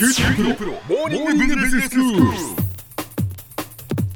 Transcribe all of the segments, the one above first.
九州大学モーニングビジネススクール。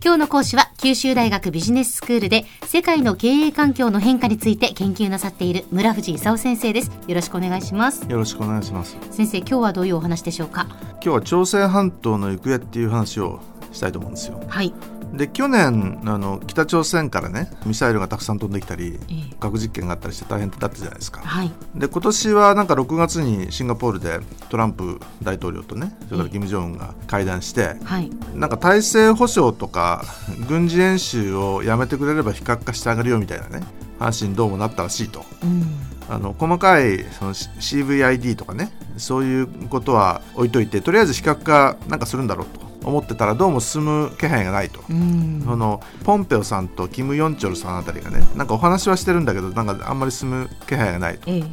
今日の講師は九州大学ビジネススクールで世界の経営環境の変化について研究なさっている村藤勲先生です。よろしくお願いします。よろしくお願いします。先生今日はどういうお話でしょうか？今日は朝鮮半島の行方っていう話をしたいと思うんですよ。はいで去年あの北朝鮮からねミサイルがたくさん飛んできたりええ。核実験があったりして大変だったじゃないですか。はい。で今年はなんか6月にシンガポールでトランプ大統領とねそれからええ。金正恩が会談してはい。なんか体制保障とか軍事演習をやめてくれれば非核化してあげるよみたいなね話にどうもなったらしいと。うん。あの細かいその CVID とかねそういうことは置いといてとりあえず非核化なんかするんだろうと思ってたらどうも進む気配がないと。うん。そのポンペオさんとキム・ヨンチョルさんあたりがねなんかお話はしてるんだけどなんかあんまり進む気配がないと。ええ。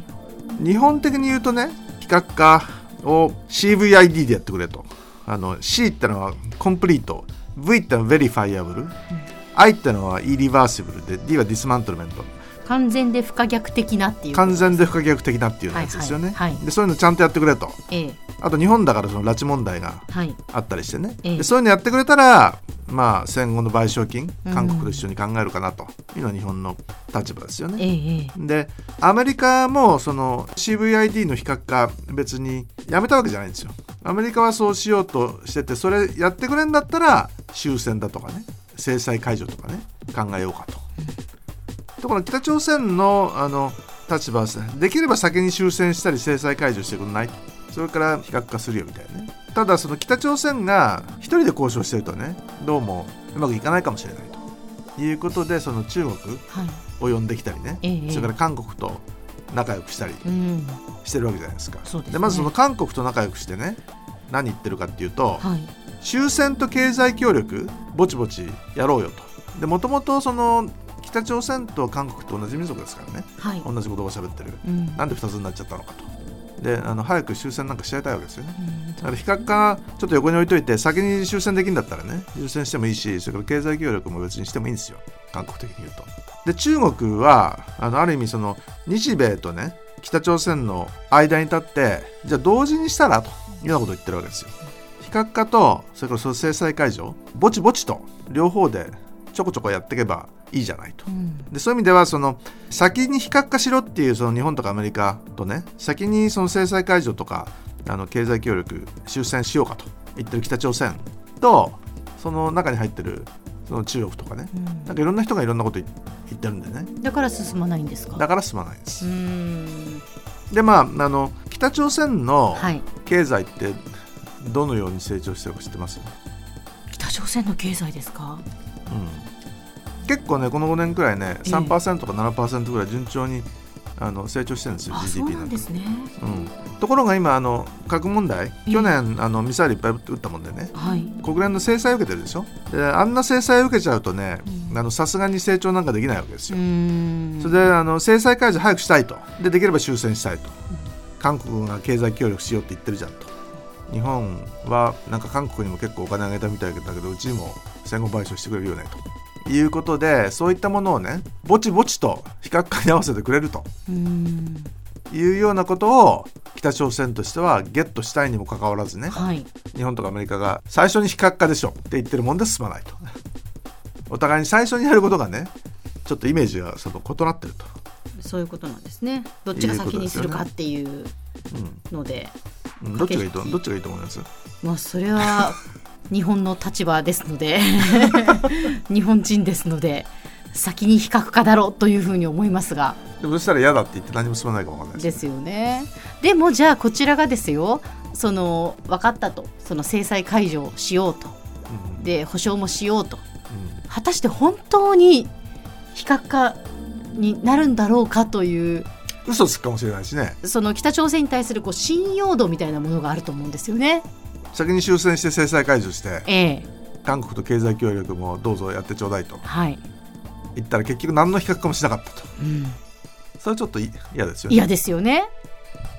日本的に言うとね非核化を CVID でやってくれと。あの C ってのは complete。V ってのは verifiable、I ってのは irreversible で D は dismantlement完全で不可逆的なっていう。完全で不可逆的なっていうやつですよね、はいはい。はい。でそういうのちゃんとやってくれと。ええ。あと日本だからその拉致問題がはい。あったりしてね、えそういうのやってくれたらまあ戦後の賠償金うん韓国と一緒に考えるかなと。いうのは日本の立場ですよね。でアメリカもその CVID の非核化別にやめたわけじゃないんですよ。アメリカはそうしようとしててそれやってくれんだったら終戦だとかね。制裁解除とかね。考えようかと。ところが北朝鮮のあの立場はできれば先に終戦したり制裁解除してくれない？それから非核化するよみたいなね。ただその北朝鮮が一人で交渉してるとねどうもうまくいかないかもしれないと。いうことでその中国はい。を呼んできたりね、ええそれから韓国と仲良くしたりうん。してるわけじゃないですか。そうですね。まずその韓国と仲良くしてね何言ってるかっていうと、はい。終戦と経済協力ぼちぼちやろうよと。でもともとその北朝鮮と韓国と同じ民族ですからねはい同じ言葉喋ってるうんなんで2つになっちゃったのかと。であの早く終戦なんかしちゃいたいわけですよね。うんだから非核化ちょっと横に置いといて先に終戦できるんだったらね終戦してもいいしそれから経済協力も別にしてもいいんですよ韓国的に言うと。で中国はあのある意味その日米とね北朝鮮の間に立ってじゃあ同時にしたらというようなことを言ってるわけですよ。非核化とそれからその制裁解除ぼちぼちと両方でちょこちょこやっていけばいいじゃないと。うんでそういう意味ではその先に非核化しろっていうその日本とかアメリカとね先にその制裁解除とかあの経済協力終戦しようかと言ってる北朝鮮とその中に入ってるその中国とかね。うん。なんかいろんな人がいろんなこと言言ってるんでね。だから進まないんですか？だから進まないんです。う。ん。でまああの北朝鮮のはい。経済ってどのように成長してるか知ってます、北朝鮮の経済ですか？うん、結構ねこの5年くらいねええ。3%か7%ぐらい順調にあの成長してるんですよ GDP なんですね。うん、ところが今あの核問題。ええ。去年あのミサイルいっぱい撃ったもんでね。はい。国連の制裁を受けてるでしょ？であんな制裁を受けちゃうとねさすがに成長なんかできないわけですうよ、ん。それであの制裁解除早くしたいと。でできれば終戦したいと。韓国が経済協力しようって言ってるじゃんと。日本はなんか韓国にも結構お金あげたみたいだけどうちにも戦後賠償してくれるよねということでそういったものをねぼちぼちと非核化に合わせてくれるとうん。いうようなことを北朝鮮としてはゲットしたいにもかかわらずねはい。日本とかアメリカが最初に非核化でしょって言ってるもんで進まないと。お互いに最初にやることがねちょっとイメージがその異なってると、そういうことなんですね。どっちが先にするかっていううんのでうん、どっちがいいとどっちがいいと思います？まあそれは日本の立場ですので 日本人ですので先に非核化だろうというふうに思いますが。でもそしたら嫌だって言って何も進まないかもわかんないですよ。ね。でもじゃあこちらがですよその分かったとその制裁解除をしようと。うん。で保証もしようと。うん。果たして本当に非核化になるんだろうかという。嘘つくかもしれないしね。その北朝鮮に対するこう信用度みたいなものがあると思うんですよね。先に終戦して制裁解除してええ。韓国と経済協力もどうぞやってちょうだいと。はい、言ったら結局何の比較かもしなかったと。うん、それはちょっとい嫌ですよね。嫌ですよね。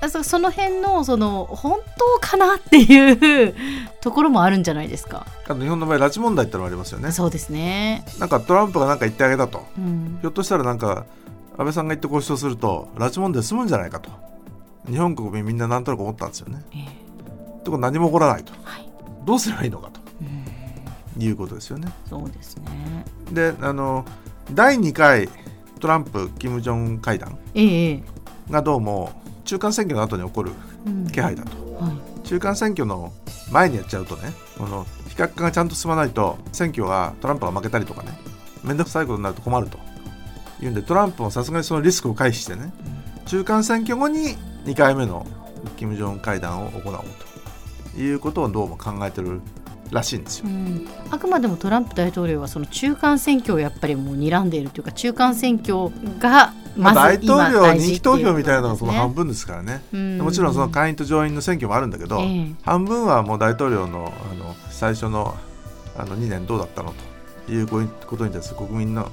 あそその辺のその本当かなっていう ところもあるんじゃないですか。あと日本の場合拉致問題ってのもありますよね。そうですね。なんかトランプが何か言ってあげたと。うん。ひょっとしたらなんか安倍さんが言って交渉すると拉致問題済むんじゃないかと。日本国民みんななんとなく思ったんですよね。ええとこ何も起こらないと、はい。どうすればいいのかと。いうことですよね。そうですね。であの第2回トランプ・キム・ジョン会談がどうも中間選挙の後に起こるうん。気配だと。はい。中間選挙の前にやっちゃうとねこの非核化がちゃんと進まないと選挙がトランプが負けたりとかね面倒くさいことになると困ると。いうんでトランプもさすがにそのリスクを回避してね中間選挙後に2回目の金正恩会談を行おうということをどうも考えてるらしいんですよ。う。ん。あくまでもトランプ大統領はその中間選挙をやっぱりもう睨んでいるというか中間選挙がまあ、ま大統領ず今大人気投票みたいなのがこの半分分ですからね。もちろんその下院と上院の選挙もあるんだけど、ええ。半分はもう大統領のあの最初のあの2年どうだったのということに対する国民の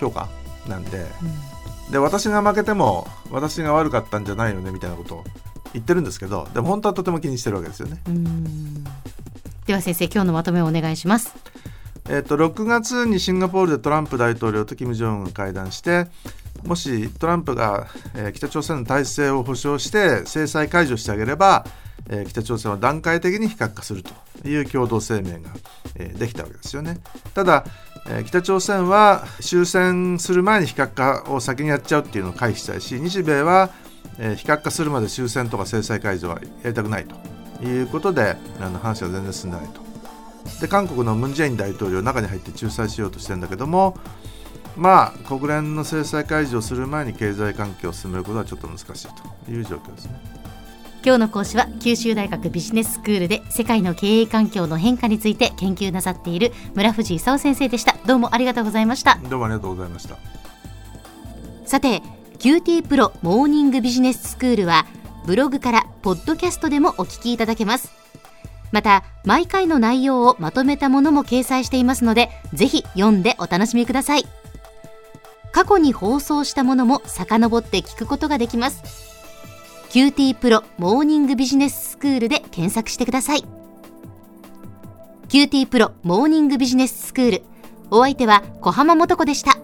評価なんで。で私が負けても私が悪かったんじゃないよねみたいなことを言ってるんですけどでも本当はとても気にしてるわけですよね。うんでは先生今日のまとめをお願いしますえっと6月にシンガポールでトランプ大統領と金正恩が会談してもしトランプが、えー北朝鮮の体制を保障して制裁解除してあげれば、えー北朝鮮は段階的に非核化するという共同声明が、えーできたわけですよね。ただ、えー北朝鮮は終戦する前に非核化を先にやっちゃうっていうのを回避したいし日米は、えー非核化するまで終戦とか制裁解除はやりたくないということであの話は全然進んでないと。で韓国のムン・ジェイン大統領中に入って仲裁しようとしてるんだけどもまあ国連の制裁解除をする前に経済関係を進めることはちょっと難しいという状況ですね。今日の講師は九州大学ビジネススクールで世界の経営環境の変化について研究なさっている村藤勲先生でしたどうもありがとうございましたどうもありがとうございました。さて QT プロモーニングビジネススクールはブログからポッドキャストでもお聞きいただけます。また毎回の内容をまとめたものも掲載していますのでぜひ読んでお楽しみください。過去に放送したものも遡って聞くことができます。QT プロモーニングビジネススクールで検索してください。QT プロモーニングビジネススクール。お相手は小浜もとこでした。